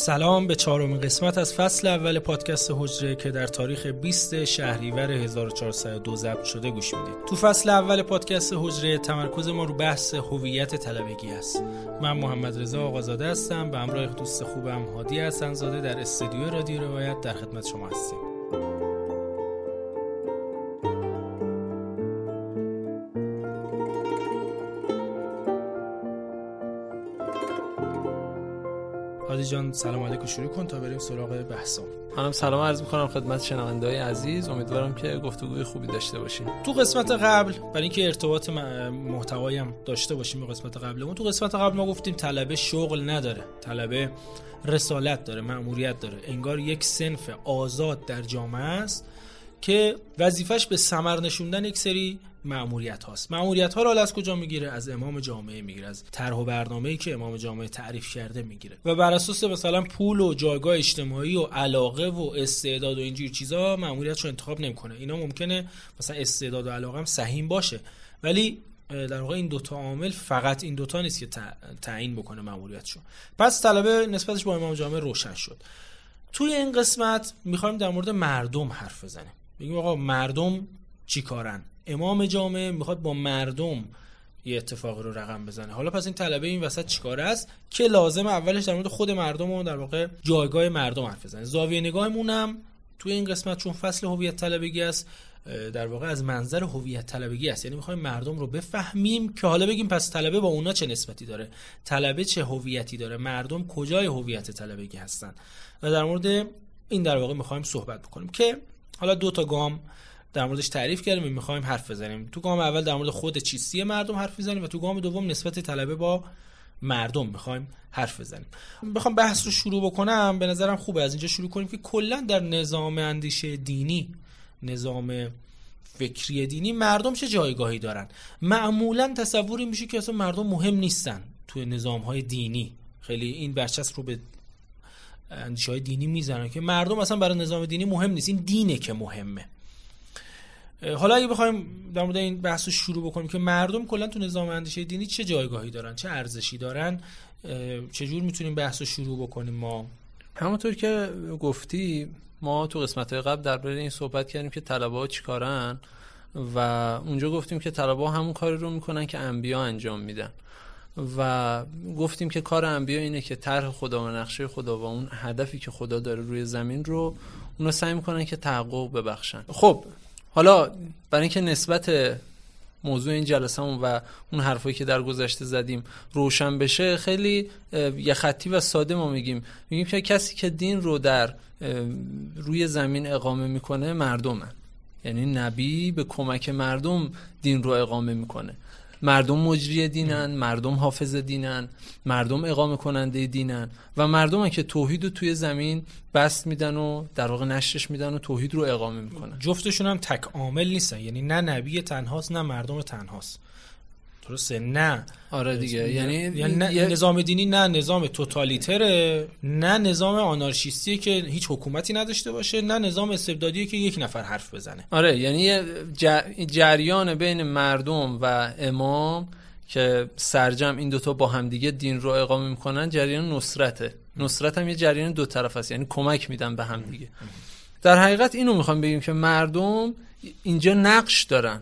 سلام به چهارمین قسمت از فصل اول پادکست حجره که در تاریخ 20 شهریور 1402 ضبط شده گوش می‌دید. تو فصل اول پادکست حجره تمرکز ما رو بحث هویت طلبگی است. من محمد رضا آقازاده هستم به همراه دوست خوبم هادی حسنزاده در استودیو رادیو روایت در خدمت شما هستیم. جان سلام علیکم. شروع کن تا بریم سراغ بحثم منم سلام عرض می‌کنم خدمت شنوندههای عزیز. امیدوارم که گفتگوی خوبی داشته باشیم. تو قسمت قبل برای اینکه ارتباط محتوایی هم داشته باشیم به قسمت قبلمون تو قسمت قبل ما گفتیم طلبه شغل نداره. طلبه رسالت داره مأموریت داره. انگار یک سنف آزاد در جامعه است. که وظیفش به ثمر نشوندن یک سری معمولیت هاست. معمولیت ها رو از کجا می‌گیره؟ از امام جامعه می‌گیره از طرح و برنامه‌ای که امام جامعه تعریف کرده می‌گیره. و بر اساس مثلا پول و جایگاه اجتماعی و علاقه و استعداد و اینجور چیزا معمولیت رو انتخاب نمی‌کنه. اینا ممکنه مثلا استعداد و علاقه هم سهیم باشه. ولی در واقع این دوتا عامل فقط این دوتا نیست که تعیین بکنه مأموریتشو پس طلبه نسبتش با امام جامعه روشن شد. توی این قسمت می‌خوایم در مورد مردم حرف بزنیم. بگیم آقا مردم چیکارن امام جامعه می‌خواد با مردم یه اتفاق رو رقم بزنه. حالا پس این طلبه این وسط چیکار است؟ که لازم اولش در مورد خود مردم و در واقع جایگاه مردم حرف بزنه. زاویه نگاهمون هم توی این قسمت چون فصل هویت طلبگی است در واقع از منظر هویت طلبگی است. یعنی می‌خوایم مردم رو بفهمیم که حالا بگیم پس طلبه با اونا چه نسبتی داره؟ طلبه چه هویتی داره؟ مردم کجای هویت طلبگی هستن؟ و در مورد این در واقع می‌خوایم صحبت بکنیم که حالا دو تا گام در موردش تعریف کردیم می‌خوایم حرف بزنیم. تو گام اول در مورد خود چیستی مردم حرف بزنیم و تو گام دوم نسبت طلبه با مردم می‌خوایم حرف بزنیم. بخوام بحث رو شروع بکنم. به نظرم خوبه از اینجا شروع کنیم که کلا در نظام اندیشه دینی نظام فکری دینی مردم چه جایگاهی دارن؟ معمولا تصوری میشه که اصلا مردم مهم نیستن توی نظام های دینی. خیلی این برچسب رو به اندیشه های دینی می‌زنن که مردم اصلا برای نظام دینی مهم نیست. این دینه که مهمه. حالا اگه بخوایم در مورد این بحث رو شروع بکنیم که مردم کلا تو نظام اندیشه دینی چه جایگاهی دارن؟ چه ارزشی دارن؟ چجور می‌تونیم بحث رو شروع بکنیم ما؟ همونطور که گفتی ما تو قسمت قبل درباره این صحبت کردیم که طلبه ها چیکارن و اونجا گفتیم که طلبه ها همون کاری رو می‌کنن که انبیا انجام میدن. و گفتیم که کار انبیا اینه که طرح خدا و نقشه خدا و اون هدفی که خدا داره روی زمین رو اونا سعی می‌کنن که تحقق ببخشن. خب حالا برای اینکه نسبت موضوع این جلسه و اون حرفایی که در گذشته زدیم روشن بشه خیلی یه خطی و ساده ما میگیم. میگیم که کسی که دین رو در روی زمین اقامه می‌کنه مردمه. یعنی نبی به کمک مردم دین رو اقامه می‌کنه. مردم مجری دینن مردم حافظ دینن مردم اقامه کننده دینن و مردم که توحید رو توی زمین بست میدن و در واقع نشرش میدن و توحید رو اقامه می‌کنن. جفتشون هم تک عامل نیستن یعنی نه نبی تنهاست نه مردم تنهاست. درسته؟ نه. آره دیگه. یعنی, یعنی نه نظام دینی نه نظام توتالیتره نه نظام آنارشیستی که هیچ حکومتی نداشته باشه نه نظام استبدادی که یک نفر حرف بزنه. آره یعنی جریان بین مردم و امام که سرجم این دوتا با همدیگه دین رو اقامه می‌کنن جریان نصرته. نصرت هم یه جریان دو طرف است یعنی کمک میدن به همدیگه. در حقیقت اینو می‌خوام بگیم که مردم اینجا نقش دارن.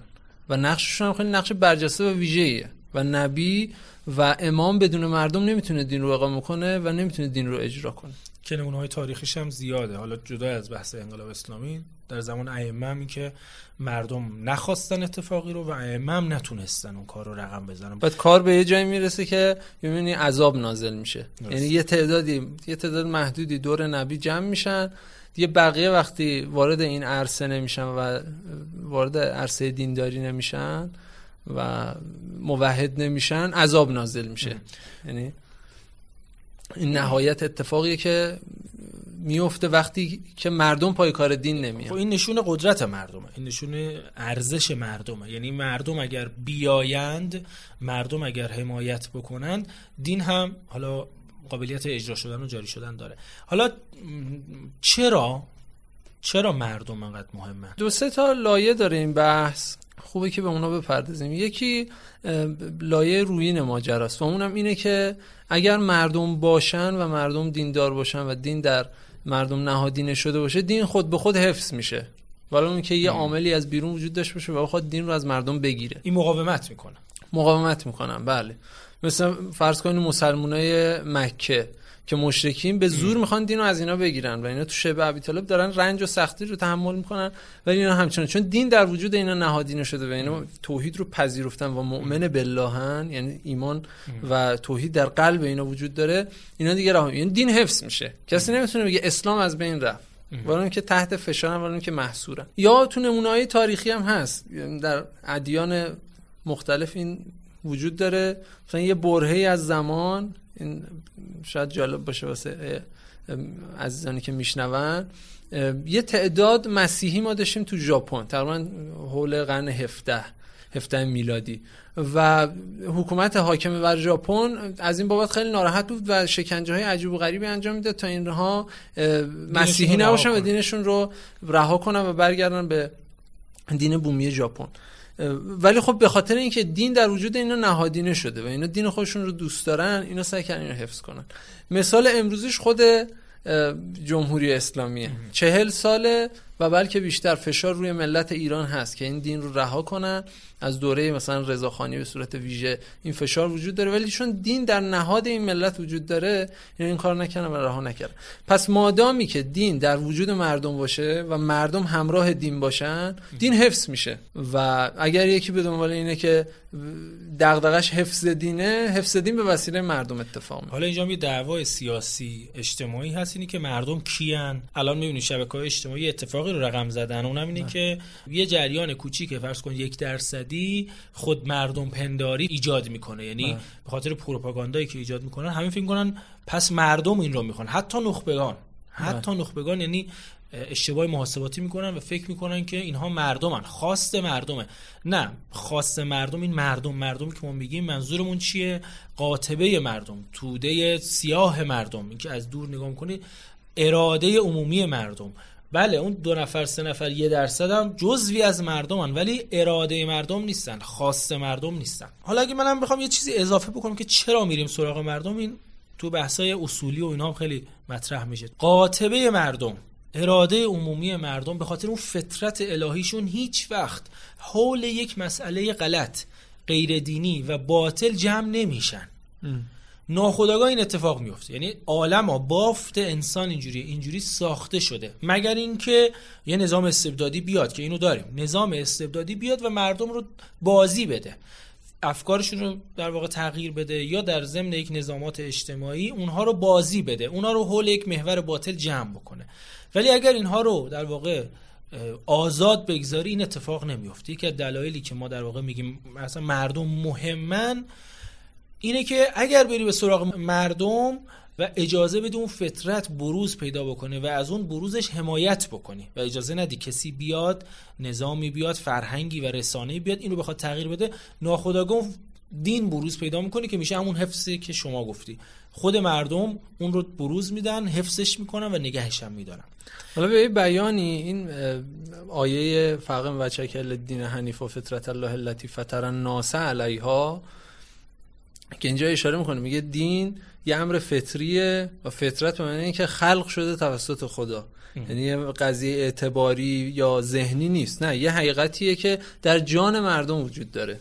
و نقششون هم خیلی نقش برجسته و ویژه‌ایه. و نبی و امام بدون مردم نمی‌تونه دین رو اقامه کنه و نمی‌تونه دین رو اجرا کنه. که نمونه های تاریخیش هم زیاده. حالا جدا از بحث انقلاب اسلامی در زمان ائمه هم که مردم نخواستن اتفاقی رو و ائمه هم نتونستن اون کار رو رقم بزنن. بعد کار به یه جایی می‌رسه که ببینی عذاب نازل میشه. یعنی یه تعدادی یه تعداد محدودی دور نبی جمع میشن. دیگه بقیه وقتی وارد این عرصه نمیشن و وارد عرصه دینداری نمیشن و موحد نمیشن عذاب نازل میشه. یعنی این نهایت اتفاقیه که میفته وقتی که مردم پای کار دین نمیان. خب این نشون قدرت مردمه. این نشون ارزش مردمه. یعنی مردم اگر بیایند مردم اگر حمایت بکنند دین هم حالا قابلیت اجرا شدن و جاری شدن داره. حالا چرا؟ چرا مردم انقدر مهمه دو سه تا لایه داره این بحث. خوبه که به اونا بپردازیم. یکی لایه روین ماجراست. و اونم اینه که اگر مردم باشن و مردم دیندار باشن و دین در مردم نهادینه شده باشه دین خود به خود حفظ میشه. ولی اون که یه عاملی از بیرون وجود داشته باشه و خود دین رو از مردم بگیره. این مقاومت می‌کنه. مقاومت می‌کنن بله. مثلا فرض کنید مسلمانای مکه. که مشرکین به زور می‌خوان دین رو از اینا بگیرن و اینا تو شبه ابی طالب دارن رنج و سختی رو تحمل می‌کنن ولی اینا همچنان چون دین در وجود اینا نهادینه شده و اینا توحید رو پذیرفتن و مؤمن باللهن یعنی ایمان و توحید در قلب اینا وجود داره اینا دیگه راه یعنی دین حفظ میشه. کسی نمی‌تونه بگه اسلام از بین رفت. ولی که تحت فشارن ولی که محصورن. یا تو نمونه‌های تاریخی هم هست. در ادیان مختلف این وجود داره. مثلا یه برهه از زمان این شاید جالب باشه واسه عزیزانی که میشنون. یه تعداد مسیحی ما داشتیم تو ژاپن تقریبا حول قرن 17 17 میلادی. و حکومت حاکم بر ژاپن از این بابت خیلی ناراحت بود و شکنجه های عجیب و غریبی انجام میده تا اینها مسیحی نباشن و دینشون رو رها کنن و برگردن به دین بومی ژاپن. ولی خب به خاطر اینکه دین در وجود اینا نهادینه شده و اینا دین خودشون رو دوست دارن اینا سعی کردن اینو حفظ کنن. مثال امروزیش خود جمهوری اسلامیه. چهل ساله و بلکه بیشتر فشار روی ملت ایران هست که این دین رو رها کنن از دوره مثلا رضاخانی به صورت ویژه این فشار وجود داره. ولی چون دین در نهاد این ملت وجود داره این, این کار نکنه و رها نکردن. پس مادامی که دین در وجود مردم باشه و مردم همراه دین باشن دین حفظ میشه. و اگر یکی به دنبال اینه که دغدغش حفظ دینه حفظ دین به وسیله مردم اتفاق میفته حالا اینجا یه دعوای سیاسی اجتماعی هست اینی که مردم کیان؟ الان می‌بینی شبکه‌های اجتماعی اتفاقی رو رقم زدن. اونم اینه که یه جریان کوچیک فرض کن یک درصدی خود مردم پنداری ایجاد می‌کنه. یعنی به خاطر پروپاگاندایی که ایجاد می‌کنن همین فکر کنن پس مردم این رو می‌خوان. حتی نخبگان. حتی نخبگان یعنی اشتباه محاسباتی می‌کنن و فکر می‌کنن که اینها مردمن. خواست مردمه. نه. خواست مردم این مردم. مردم که ما میگیم منظورمون چیه؟ قاطبه مردم. توده سیاه مردم. اینکه از دور نگاه کنید اراده عمومی مردم. بله اون دو نفر سه نفر یه درصد هم جزوی از مردمن ولی اراده مردم نیستن خواست مردم نیستن. حالا اگه منم بخوام یه چیزی اضافه بکنم که چرا میریم سراغ مردم این تو بحثای اصولی و اینا هم خیلی مطرح میشه. قاطبه مردم اراده عمومی مردم به خاطر اون فطرت الهیشون هیچ وقت حول یک مسئله غلط غیر دینی و باطل جمع نمیشن. ناخداگاه این اتفاق میفته یعنی عالم بافت انسان اینجوری اینجوری ساخته شده. مگر اینکه یه نظام استبدادی بیاد که اینو داریم. نظام استبدادی بیاد و مردم رو بازی بده. افکارشون رو در واقع تغییر بده یا در ضمن یک نظامات اجتماعی اونها رو بازی بده. اونها رو حول یک محور باطل جمع بکنه. ولی اگر اینها رو در واقع آزاد بگذاری این اتفاق نمیفته از دلایلی که ما در واقع میگیم مثلا مردم مهمن اینه که اگر بری به سراغ مردم و اجازه بدی اون فطرت بروز پیدا بکنه و از اون بروزش حمایت بکنی و اجازه ندی کسی بیاد نظامی بیاد فرهنگی و رسانه‌ای بیاد اینو بخواد تغییر بده ناخودآگاه دین بروز پیدا می‌کنه که میشه همون حفظی که شما گفتی. خود مردم اون رو بروز میدن حفظش می‌کنن و نگهش هم میدارن. حالا به بیانی این آیه فقم و چکل دین حنیف و فطرت الله التي فطر الناس علیها که اینجا اشاره می‌کنه میگه دین یه امر فطریه و فطرت به معنی که خلق شده توسط خدا. یعنی یه قضیه اعتباری یا ذهنی نیست. نه یه حقیقتیه که در جان مردم وجود داره.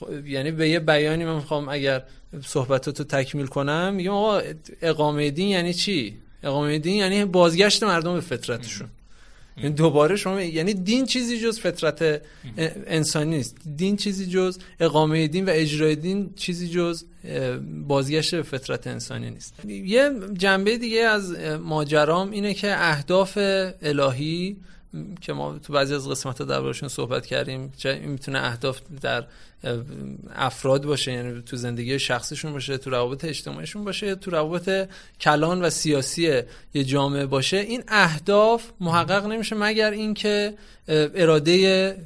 خب، یعنی به یه بیانی من می‌خوام اگر صحبتاتو تکمیل کنم میگم آقا اقامه دین یعنی چی؟ اقامه دین یعنی بازگشت مردم به فطرتشون. دوباره شما یعنی دین چیزی جز فطرت انسانی نیست. دین چیزی جز اقامه دین و اجرای دین چیزی جز بازگشت به فطرت انسانی نیست. یه جنبه دیگه از ماجرام اینه که اهداف الهی که ما تو بعضی از قسمت ها دربارشون صحبت کردیم چه این می‌تونه اهداف در افراد باشه یعنی تو زندگی شخصیشون باشه تو روابط اجتماعیشون باشه تو روابط کلان و سیاسی یه جامعه باشه. این اهداف محقق نمیشه مگر اینکه اراده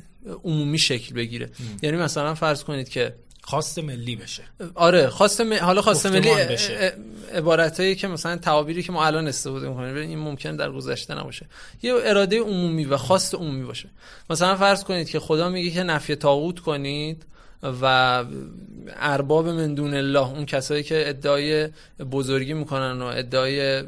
عمومی شکل بگیره. یعنی مثلا فرض کنید که خواست ملی بشه. آره خواست م... حالا خواست ملی. عبارتایی که مثلا تعابیری که ما الان استفاده می‌کنیم این ممکن در گذشته نباشه. یه اراده عمومی و خواست عمومی باشه. مثلا فرض کنید که خدا میگه که نفی طاغوت کنید و ارباب من دون الله اون کسایی که ادعای بزرگی می‌کنن و ادعای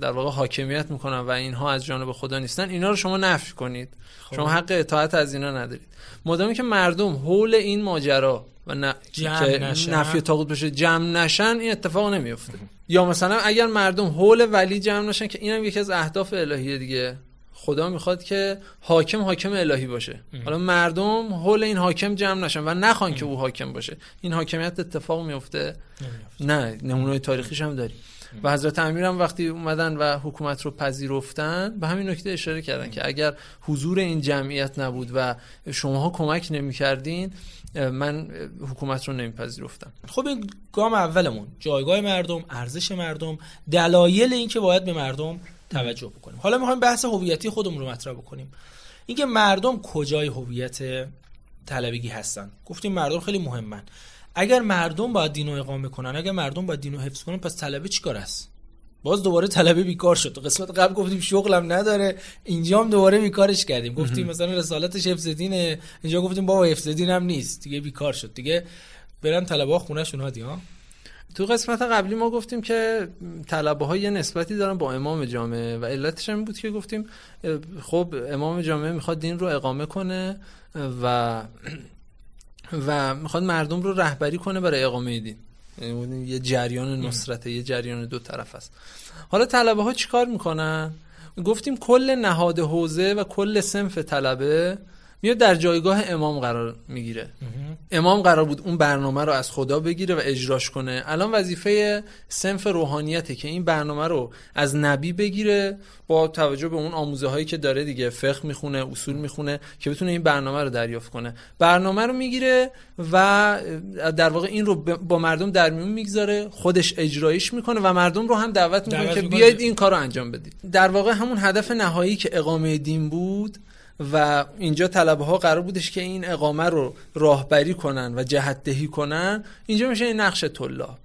در واقع حاکمیت می‌کنن و اینها از جانب خدا نیستن اینا رو شما نفی کنید. شما حق اطاعت از اینا ندارید. مادامی که مردم حول این ماجرا و ن... جمع که. نفی طاغوت بشه جمع نشن این اتفاق نمیفته یا مثلا اگر مردم حول ولی جمع نشن که اینم یکی از اهداف الهیه دیگه. خدا می‌خواد که حاکم حاکم الهی باشه. حالا مردم حول این حاکم جمع نشن و نخوان که او حاکم باشه. این حاکمیت اتفاق میفته نه نمونه تاریخیش هم داریم. و حضرت امیر هم وقتی اومدن و حکومت رو پذیرفتن به همین نکته اشاره کردن که اگر حضور این جمعیت نبود و شماها کمک نمی‌کردین من حکومت رو نمیپذیرفتم. خب این گام اولمون جایگاه مردم ارزش مردم دلایل اینکه باید به مردم توجه بکنیم. حالا می‌خوایم بحث هویتی خودمون رو مطرح بکنیم. اینکه مردم کجای هویت طلبگی هستن؟ گفتیم مردم خیلی مهمن. اگر مردم باید دین رو اقامه کنن اگر مردم باید دین رو حفظ کنن پس طلبه چیکار است؟ باز دوباره طلبه بیکار شد. تو قسمت قبل گفتیم شغلم نداره. اینجا هم دوباره بیکارش کردیم. گفتیم مثلا رسالتش حفظ دینه. اینجا گفتیم بابا حفظ دین هم نیست. دیگه بیکار شد. دیگه برن طلبه ها خونهشون هادی ها؟ تو قسمت قبلی ما گفتیم که طلبه ها یه نسبتی دارن با امام جامعه و علتش هم بود که گفتیم خب امام جامعه می‌خواد دین رو اقامه کنه و و می‌خواد مردم رو رهبری کنه برای اقامه دین. یعنی یه جریان نصرته یه جریان دو طرف است. حالا طلبه ها چیکار می‌کنن؟ گفتیم کل نهاد حوزه و کل سنف طلبه میاد در جایگاه امام قرار می‌گیره. امام قرار بود اون برنامه رو از خدا بگیره و اجراش کنه. الان وظیفه سنف روحانیته که این برنامه رو از نبی بگیره با توجه به اون آموزه هایی که داره دیگه فقه می‌خونه اصول می‌خونه که بتونه این برنامه رو دریافت کنه. برنامه رو می‌گیره و در واقع این رو با مردم در میون می‌گذاره خودش اجرایش می‌کنه و مردم رو هم دعوت می‌کنه که. بیاید این کار رو انجام بدید. در واقع همون هدف نهایی که اقامه دین بود و اینجا طلبه ها قرار بودش که این اقامه رو راهبری کنن و جهت دهی کنن. اینجا میشه این نقش طلاب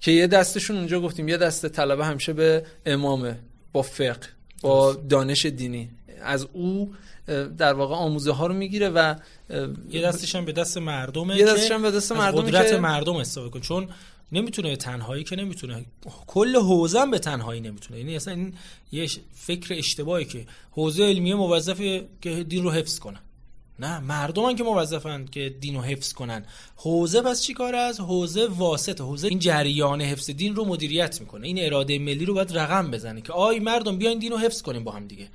که یه دستشون اونجا گفتیم یه دست طلبه همیشه به امامه با فقه با دانش دینی. از او در واقع آموزه ها رو می‌گیره و یه دستش هم به دست مردمه یه دستش هم به دست مردمه قدرت که- مردم استفاده کنه. چون نمی‌تونه تنهایی که نمی‌تونه. کل حوزه به تنهایی نمی‌تونه. یعنی اصلا این یه فکر اشتباهی که حوزه علمیه موظفه که دین رو حفظ کنن نه مردمن که موظفن که دین رو حفظ کنن. حوزه پس چی کار است حوزه واسط حوزه این جریان حفظ دین رو مدیریت می‌کنه. این اراده ملی رو باید رقم بزنه که آی مردم بیاین دین رو حفظ کنیم با هم دیگه.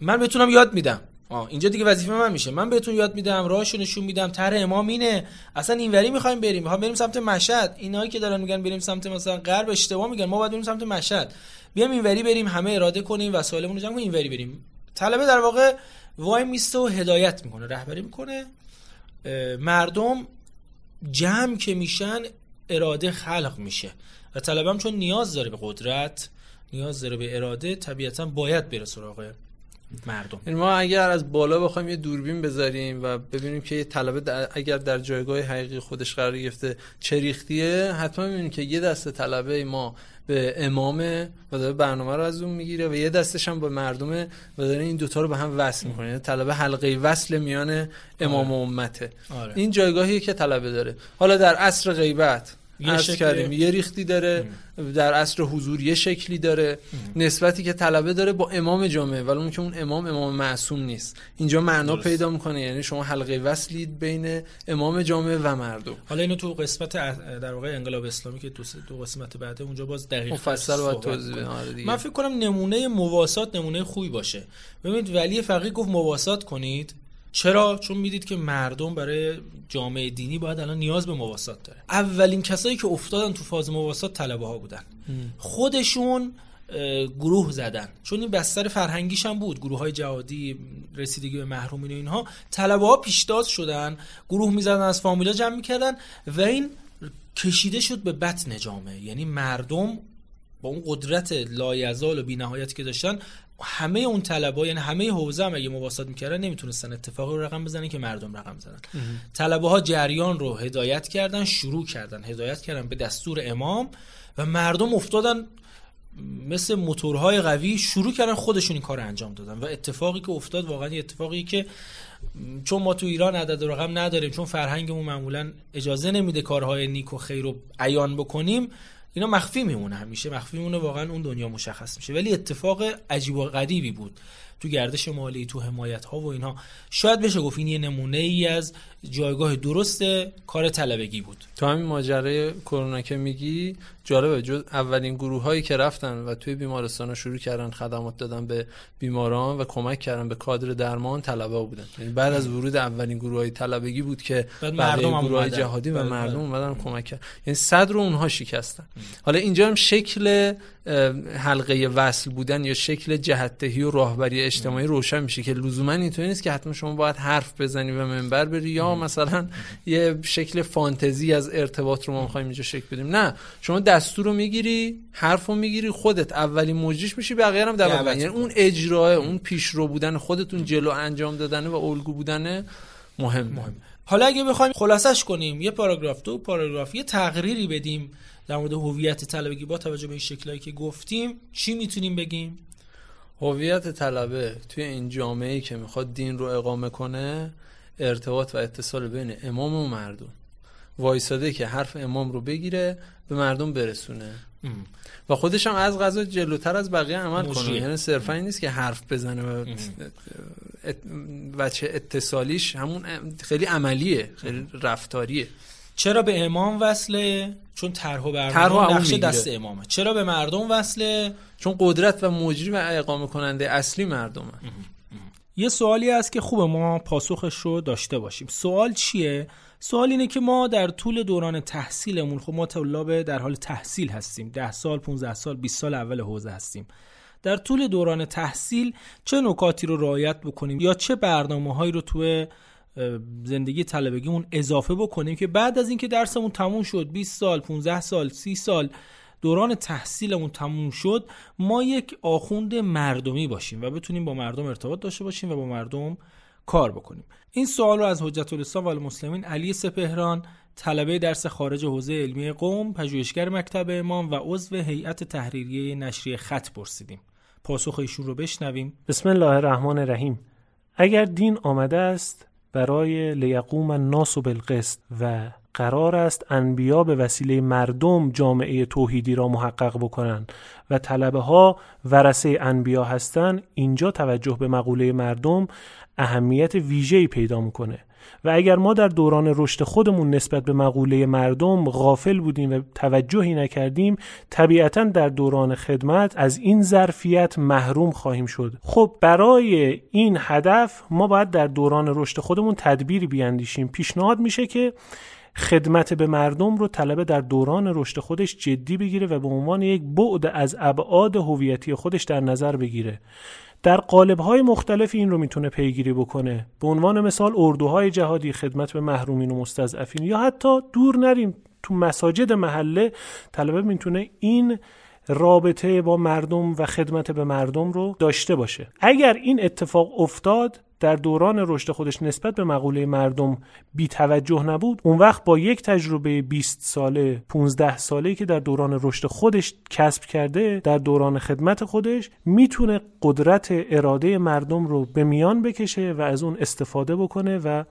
من بتونم یاد میدم. آه اینجا دیگه وظیفه من میشه. من بهتون یاد میدم راهشو نشون میدم. تر امام اینه. اصلا اینوری می‌خوایم بریم. می‌خوام بریم سمت مشهد. اینایی که دارن میگن بریم سمت مثلا غرب اشتباه میگن. ما باید بریم سمت مشهد. بیام اینوری بریم همه اراده کنیم وسایلمون رو جمع کنیم اینوری بریم. طلبه در واقع وای میسته و هدایت می‌کنه رهبری می‌کنه. مردم جمع که میشن اراده خلق میشه. و طلبه هم چون نیاز داره به قدرت نیاز داره به اراده طبیعتا باید بره سراغ مردم. یعنی ما اگر از بالا بخوایم یه دوربین بذاریم و ببینیم که یه طلبه در- اگر در جایگاه حقیقی خودش قرار گرفته چه ریختیه حتما می‌بینیم که یه دسته طلبه ما به امامه و داره برنامه رو از اون می‌گیره و یه دستش هم به مردمه و داره این دوتا رو به هم وصل می‌کنه. یعنی طلبه حلقه وصل میان امام و امته. آره. این جایگاهی که طلبه داره. حالا در عصر غیبت یه شکلی- کردیم یه ریختی داره در عصر حضور یه شکلی داره. نسبتی که طلبه داره با امام جامعه ولی اون که اون امام امام معصوم نیست. اینجا معنا درست. پیدا می‌کنه یعنی شما حلقه وصلید بین امام جامعه و مردم. حالا اینو تو قسمت در واقع انقلاب اسلامی که س- دو قسمت بعده اونجا باز دقیق مفصل صحبت توضیح. آره. من فکر کنم نمونه مواسات نمونه خوبی باشه. ببینید ولی فقیه گفت مواسات کنید. چرا؟ چون می‌دید که مردم برای جامعه دینی باید الان نیاز به مواسات داره. اولین کسایی که افتادن تو فاز مواسات طلبه ها بودن خودشون گروه زدن. چون این بستر فرهنگیش هم بود. گروه های جهادی رسیدگی به محرومین و اینها طلبه ها پیشتاز شدن. گروه می‌زدن از فامیلا جمع می‌کردن و این کشیده شد به بطن جامعه. یعنی مردم با اون قدرت لایزال و بینهایتی که داشتن همه اون طلبه یعنی همه حوزه هم اگه مواسات می‌کردن نمی‌تونستن اتفاقی رو رقم بزنن که مردم رقم زدن. طلبه ها جریان رو هدایت کردن شروع کردن. هدایت کردن به دستور امام و مردم افتادن مثل موتورهای قوی شروع کردن خودشون این کار انجام دادن. و اتفاقی که افتاد واقعا اتفاقی که چون ما تو ایران عدد رقم نداریم چون فرهنگمون معمولا اجازه نمیده کارهای نیک و خیر رو عیان بکنیم اینا مخفی میمونه همیشه. مخفی میمونه واقعا اون دنیا مشخص میشه. ولی اتفاق عجیب و غریبی بود. تو گردش مالی تو حمایت ها و اینها. شاید بشه گفت این یه نمونه ای از جایگاه درست کار طلبگی بود. تو همین ماجرای کرونا که میگی جالبه. جز اولین گروه هایی که رفتن و توی بیمارستان شروع کردن خدمات دادن به بیماران و کمک کردن به کادر درمان طلبه بودن. یعنی بعد از ورود اولین گروه های طلبگی بود که مردم گروه های جهادی و مردم اومدن کمک کرد یعنی صد رو اونها شکستن. حالا اینجا هم شکل حلقه وصل بودن یا شکل جهتهی و راهبری اجتماعی روشن میشه که لزوما اینطوری نیست که حتما شما باید حرف بزنی و منبر بری یا مثلا یه شکل فانتزی از ارتباط رو ما می‌خوایم اینجا شکل بدیم. نه شما دستور رو می‌گیری حرف رو می‌گیری خودت اولین مجریش میشی بقیه هم دعوت یعنی اون اجراه اون پیشرو بودن خودتون جلو انجام دادن و الگو بودن مهم. مهم. حالا اگه بخوایم خلاصش کنیم یه پاراگراف دو پاراگراف یه تقریری بدیم در مورد هویت طلبگی با توجه به این شکلایی که گفتیم چی می‌تونیم بگیم؟ هویت طلبه توی این جامعه ای که می‌خواد دین رو اقامه کنه ارتباط و اتصال بین امام و مردم. وایساده که حرف امام رو بگیره به مردم برسونه. و خودش هم از غذا جلوتر از بقیه عمل کنه. یعنی صرفا این نیست که حرف بزنه و بچه اتصالیش همون خیلی عملیه خیلی رفتاریه. چرا به امام وصله؟ چون طرح و برنامه نقش دست امامه. چرا به مردم وصله؟ چون قدرت و مجری و اقامه کننده اصلی مردمه. یه سوالی هست که خوب ما پاسخش رو داشته باشیم. سوال چیه؟ سوال اینه که ما در طول دوران تحصیلمون خب ما طلاب در حال تحصیل هستیم. 10 سال 15 سال 20 سال اول حوزه هستیم. در طول دوران تحصیل چه نکاتی رو رعایت بکنیم؟ یا چه برنامه هایی رو توی زندگی طلبگیمون اضافه بکنیم که بعد از اینکه درسمون تموم شد 20 سال 15 سال 30 سال دوران تحصیلمون تموم شد ما یک آخوند مردمی باشیم و بتونیم با مردم ارتباط داشته باشیم و با مردم کار بکنیم. این سوال رو از حجت الاسلام و المسلمین علی سپهران طلبه درس خارج حوزه علمی قوم پژوهشگر مکتب امام و عضو هیئت تحریریه نشریه خط پرسیدیم. پاسخ ایشون رو بشنویم. بسم الله الرحمن الرحیم. اگر دین آمده است برای لیقوم الناس بالقسط و قرار است انبیا به وسیله مردم جامعه توحیدی را محقق بکنند و طلبه ها ورسه انبیا هستند اینجا توجه به مقوله مردم اهمیت ویژه‌ای پیدا می‌کنه. و اگر ما در دوران رشد خودمون نسبت به مقوله مردم غافل بودیم و توجهی نکردیم طبیعتا در دوران خدمت از این ظرفیت محروم خواهیم شد. خب برای این هدف ما باید در دوران رشد خودمون تدبیری بیاندیشیم. پیشنهاد میشه که خدمت به مردم رو طلبه در دوران رشد خودش جدی بگیره و به عنوان یک بعد از ابعاد هویتی خودش در نظر بگیره. در قالب‌های مختلف این رو می‌تونه پیگیری بکنه. به عنوان مثال اردوهای جهادی خدمت به محرومین و مستضعفین یا حتی دور نریم تو مساجد محله. طلبه می‌تونه این رابطه با مردم و خدمت به مردم رو داشته باشه. اگر این اتفاق افتاد در دوران رشد خودش نسبت به مقوله مردم بی توجه نبود اون وقت با یک تجربه 20 ساله 15 ساله که در دوران رشد خودش کسب کرده در دوران خدمت خودش می‌تونه قدرت اراده مردم رو به میان بکشه و از اون استفاده بکنه و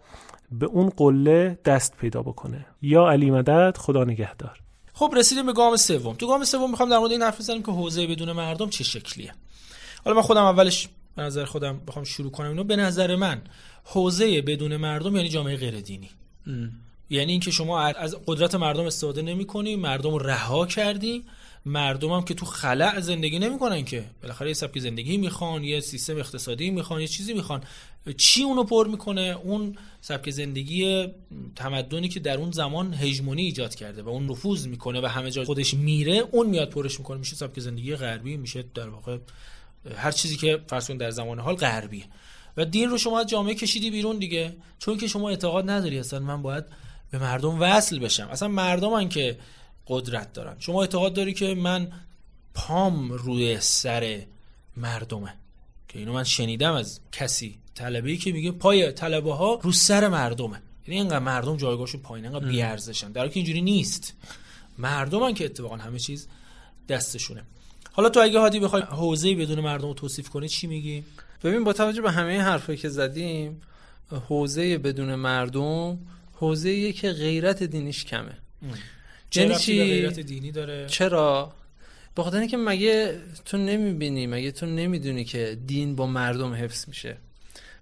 به اون قله دست پیدا بکنه. یا علی مدد خدا نگهدار. خب رسیدیم به گام سوم. تو گام سوم می‌خوام در مورد این حرف بزنیم که حوزه بدون مردم چه شکلیه. حالا من خودم اولش به نظر خودم بخوام شروع کنم اینو به نظر من حوزه بدون مردم یعنی جامعه غیر دینی. یعنی اینکه شما از قدرت مردم استفاده نمی کنی مردم رو رها کردی مردم هم که تو خلع زندگی نمی‌کنن که بالاخره یه سبک زندگی می‌خوان یه سیستم اقتصادی می‌خوان یه چیزی می‌خوان چی اونو پر می‌کنه اون سبک زندگی تمدنی که در اون زمان هژمونی ایجاد کرده و اون نفوذ می‌کنه و همه جا خودش میره اون میاد پرش می‌کنه میشه سبک زندگی غربی میشه در واقع هر چیزی که فرسون در زمان حال غربیه. و دین رو شما از جامعه کشیدی بیرون دیگه. چون که شما اعتقاد نداری اصلا من باید به مردم وصل بشم. اصلا مردمن که قدرت دارن. شما اعتقاد داری که من پام روی سر مردمه. که اینو من شنیدم از کسی طلبه که میگه پای طلبه ها رو سر مردمه. یعنی اینقدر مردم جایگاهشون پایین اینقدر بیارزشن. در که اینجوری نیست. مردمن که اتفاقا همه چیز دستشونه. حالا تو اگه هادی بخوای حوزه بدون مردم رو توصیف کنی چی میگی؟ ببین با توجه به همه حرفایی که زدیم حوزه بدون مردم حوزه که غیرت دینیش کمه. چرا یعنی چی؟ غیرت دینی داره؟ چرا؟ به خاطر اینکه مگه تو نمی‌بینی مگه تو نمی‌دونی که دین با مردم حفظ میشه؟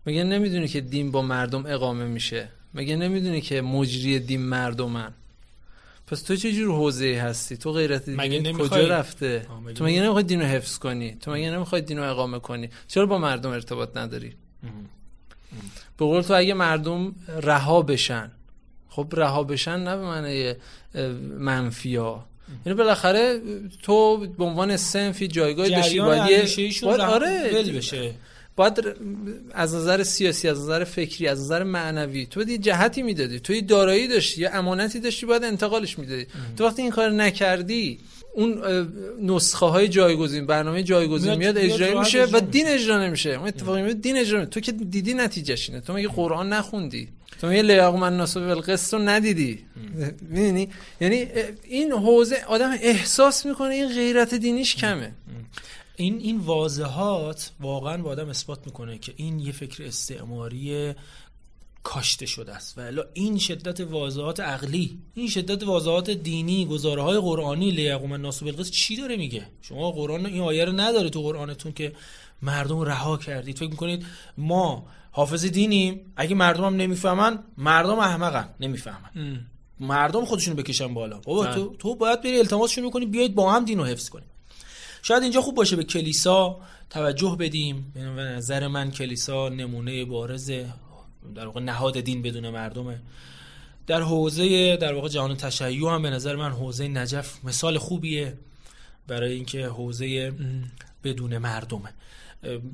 مگه نمی‌دونی که دین با مردم اقامه میشه؟ مگه نمی‌دونی که مجری دین مردمن؟ پس تو چه جور حوزه هستی؟ تو غیرت دین کجا رفته؟ تو مگه نمی‌خوای؟ دینو حفظ کنی؟ تو مگه نمی‌خوای دینو اقامه کنی؟ چرا با مردم ارتباط نداری؟ به قول تو اگه مردم رها بشن خب رها بشن نه به معنی منفیا. یعنی بالاخره تو به عنوان سنفی جایگاه داشتی باید آره بشه. باید از نظر سیاسی از نظر فکری از نظر معنوی تو یه جهتی می‌دادی تو یه دارایی داشتی یه امانتی داشتی باید انتقالش می‌دادی. تو وقتی این کار نکردی اون نسخه های جایگزین برنامه جایگزین میاد اجرا میشه و دین اجرا نمیشه. اون اتفاقی میاد دین اجرا تو که دیدی نتیجهش اینه. تو مگه قرآن نخوندی؟ تو مگه لیاق من ناسب القسط رو ندیدی؟ می‌دونی؟ یعنی این حوزه آدم احساس می‌کنه این غیرت دینیش کمه. این این واضحات واقعا با آدم اثبات می‌کنه که این یه فکر استعماری کاشته شده است. و این شدت واضحات عقلی این شدت واضحات دینی گزاره های قرآنی لیقوم الناس بالقسط چی داره میگه؟ شما قرآن این آیه رو نداره تو قرآنتون که مردم رها کردید. فکر می‌کنید ما حافظ دینیم اگه مردم هم نمی‌فهمن مردم احمقن. نمی‌فهمن. مردم خودشونو بکشن بالا. بابا تو بله. تو باید بری التماسشون کنی بیاید با هم دینو حفظ کنیم. شاید اینجا خوب باشه به کلیسا توجه بدیم. به نظر من کلیسا نمونه بارز در واقع نهاد دین بدون مردمه در حوزه در واقع جهان تشیع هم به نظر من حوزه نجف مثال خوبیه برای اینکه حوزه بدون مردمه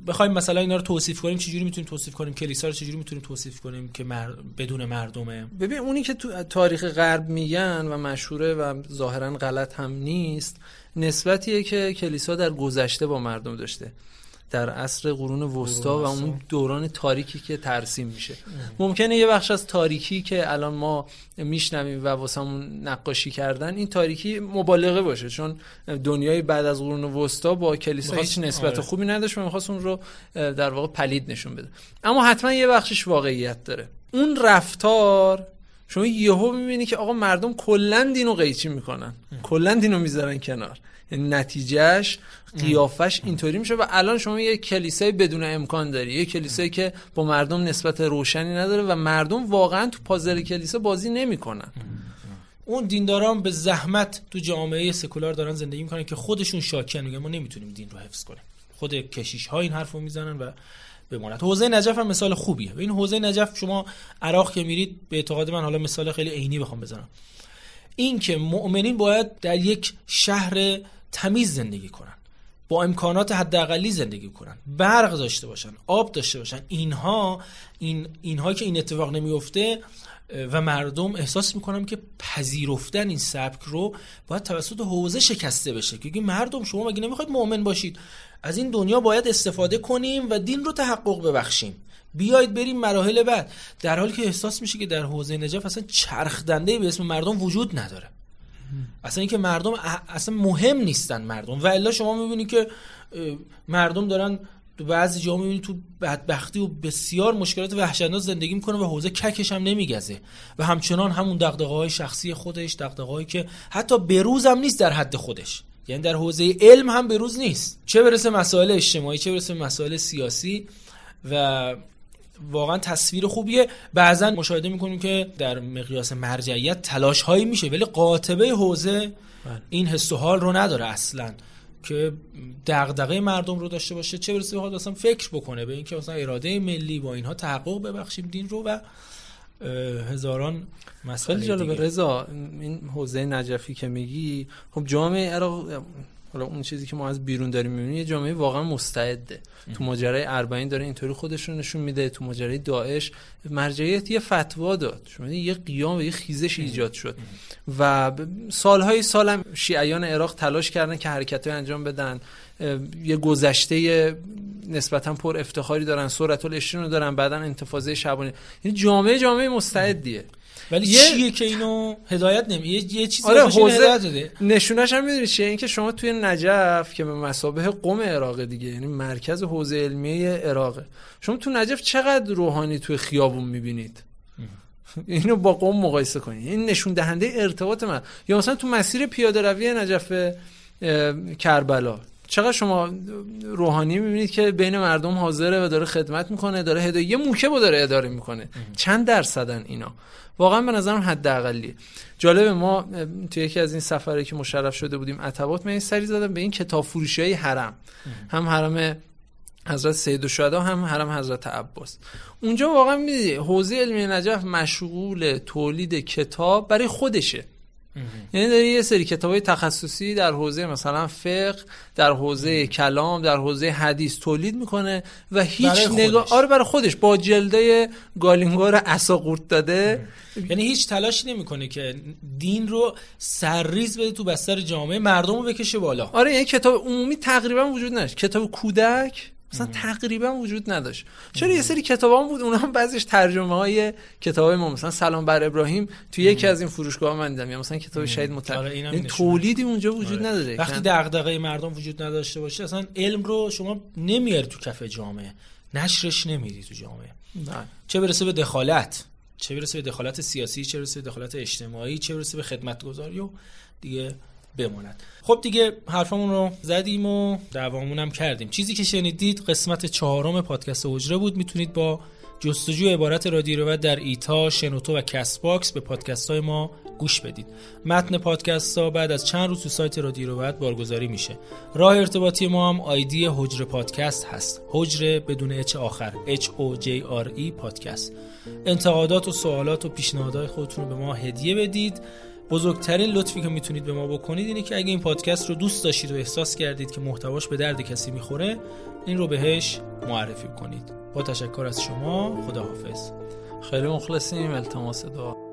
بخوایم مثلا اینا رو توصیف کنیم چجوری می‌تونیم توصیف کنیم؟ کلیسا رو چجوری می‌تونیم توصیف کنیم که بدون مردمه؟ ببین اونی که تو تاریخ غرب میگن و مشهوره و ظاهرا غلط هم نیست نسبتیه که کلیسا در گذشته با مردم داشته. در عصر قرون وسطا و اون دوران تاریکی که ترسیم میشه. ممکنه یه بخش از تاریکی که الان ما میشنویم و واسمون نقاشی کردن این تاریکی مبالغه باشه. چون دنیای بعد از قرون وسطا با کلیسا هیچ نسبت آره. خوبی نداشت و می‌خواست اون رو در واقع پلید نشون بده. اما حتما یه بخشش واقعیت داره. اون رفتار شما یهو می‌بینی که آقا مردم کلا دینو قیچی می‌کنن. کلا دینو می‌ذارن کنار. یعنی نتیجهش قیافش اینطوری میشه و الان شما یه کلیسای بدون امکان داری. یه کلیسایی که با مردم نسبت روشنی نداره و مردم واقعا تو پازل کلیسا بازی نمی‌کنن. اون دینداران به زحمت تو جامعه سکولار دارن زندگی می‌کنن که خودشون شاکن. میگن ما نمی‌تونیم دین رو حفظ کنیم. خود کشیش ها این حرفو می‌زنن و بماند حوزه نجف هم مثال خوبیه. این حوزه نجف شما عراق که میرید به اعتقاد من حالا مثال خیلی عینی بخوام بزنم. این که مؤمنین باید در یک شهر تمیز زندگی کنن. با امکانات حداقلی زندگی کنن. برق داشته باشن آب داشته باشن. اینها این اینها که این اتفاق نمیفته و مردم احساس می‌کنم که پذیرفتن این سبک رو باید توسط حوزه شکسته بشه. که مردم شما مگه نمی‌خواید مؤمن باشید؟ از این دنیا باید استفاده کنیم و دین رو تحقق ببخشیم. بیاید بریم مراحل بعد. در حالی که احساس میشه که در حوزه نجف اصلا چرخ دنده به اسم مردم وجود نداره. اصلا اینکه مردم اصلا مهم نیستن مردم. و الا شما می‌بینید که مردم دارن تو بعضی جا می‌بینید تو بدبختی و بسیار مشکلات وحشتناک زندگی می‌کنه و حوزه ککش هم نمیگزه. و همچنان همون دغدغه های شخصی خودش دغدغه که حتی بروز هم نیست در حد خودش. یعنی در حوزه علم هم بروز نیست. چه برسه مسائل اجتماعی چه برسه مسائل سیاسی و واقعا تصویر خوبیه. بعضا مشاهده می‌کنیم که در مقیاس مرجعیت تلاش هایی میشه ولی قاطبه حوزه بله. این حس و حال رو نداره اصلا که دغدغه مردم رو داشته باشه. چه برسه بخواد اصلا فکر بکنه به اینکه مثلا اراده ملی با اینها تحقق ببخشیم دین رو و هزاران مسئله جالب رضا این حوزه نجفی که میگی خب جامعه عراق حالا اون چیزی که ما از بیرون داریم می‌بینیم یه جامعه واقعا مستعده. تو ماجرای اربعین داره اینطوری خودش رو نشون میده تو ماجرای داعش. مرجعیت یه فتوا داد. شما یه قیام و یه خیزش ایجاد شد. و سالهای سالم شیعیان عراق تلاش کردن که حرکت انجام بدن. یه گذشته نسبتا پر افتخاری دارن سرعت رو دارن بعدا انتفاضه شبانه. یعنی جامعه جامعه مستعدیه. ولی یه... چیه که اینو هدایت نمی یه, یه چیزی آره حوزه داده؟ نشونش هم می‌دونی چیه؟ اینکه شما توی نجف که به مسابه قم عراق دیگه یعنی مرکز حوزه علمیه عراقه شما تو نجف چقدر روحانی توی خیابون می‌بینید؟ اینو با قم مقایسه کنید. این نشون دهنده ارتباط من. یا مثلا تو مسیر پیاده روی نجف کربلا. چقدر شما روحانی می‌بینید که بین مردم حاضره و داره خدمت می‌کنه داره هدایه یه موکه با داره اداره می‌کنه. چند درصدن اینا؟ واقعا به نظرم حداقلیه جالب ما توی یکی از این سفرهایی که مشرف شده بودیم عتبات من سری زدم به این کتاب فروشی های حرم هم حرم حضرت سید الشهدا هم حرم حضرت عباس. اونجا واقعا می‌دید حوزه علمی نجف مشغول تولید کتاب برای خودشه. یعنی داره یه سری کتاب تخصصی در حوزه مثلا فقه در حوزه کلام در حوزه حدیث تولید می‌کنه و هیچ نگاه آره برای خودش. با جلده گالینگار قورت داده. یعنی هیچ تلاشی نمی‌کنه که دین رو سرریز بده تو بستر جامعه مردم رو بکشه بالا. آره یعنی کتاب عمومی تقریبا وجود نداشت. کتاب کودک مثلا تقریبا وجود نداشت. چرا یه سری کتاب هم بود؟ اونها هم بعضیش ترجمه های کتاب های ما مثلا سلام بر ابراهیم تو یکی از این فروشگاه من دیدم یا مثلا کتاب شهید مطلق. آره این تولیدی اونجا وجود آره. نداره. وقتی دغدغه مردم وجود نداشته باشه اصلا علم رو شما نمیاری تو کف جامعه. نشرش نمیری تو جامعه. نه. چه برسه به دخالت؟ چه برسه به دخالت سیاسی؟ چه برسه به دخالت اجتماعی؟ چه برسه به خدمتگذاری و دیگه بماند خب دیگه حرفمون رو زدیم و دوامون هم کردیم چیزی که شنیدید قسمت چهارم پادکست حجره بود می‌تونید با جستجو عبارت رادیو رو در ایتا، شنوتو و Castbox به پادکست های ما گوش بدید. متن پادکست ها بعد از چند روز تو سایت رادیو رو بارگذاری میشه. راه ارتباطی ما هم آیدی حجره پادکست هست. حجره بدون H آخر. H O J R E پادکست. انتقادات و سوالات و پیشنهادهای خودتون رو به ما هدیه بدید. بزرگترین لطفی که می‌تونید به ما بکنید اینه که اگه این پادکست رو دوست داشتید و احساس کردید که محتواش به درد کسی می‌خوره این رو بهش معرفی کنید. با تشکر از شما خداحافظ. خیلی مخلصیم التماس دعا.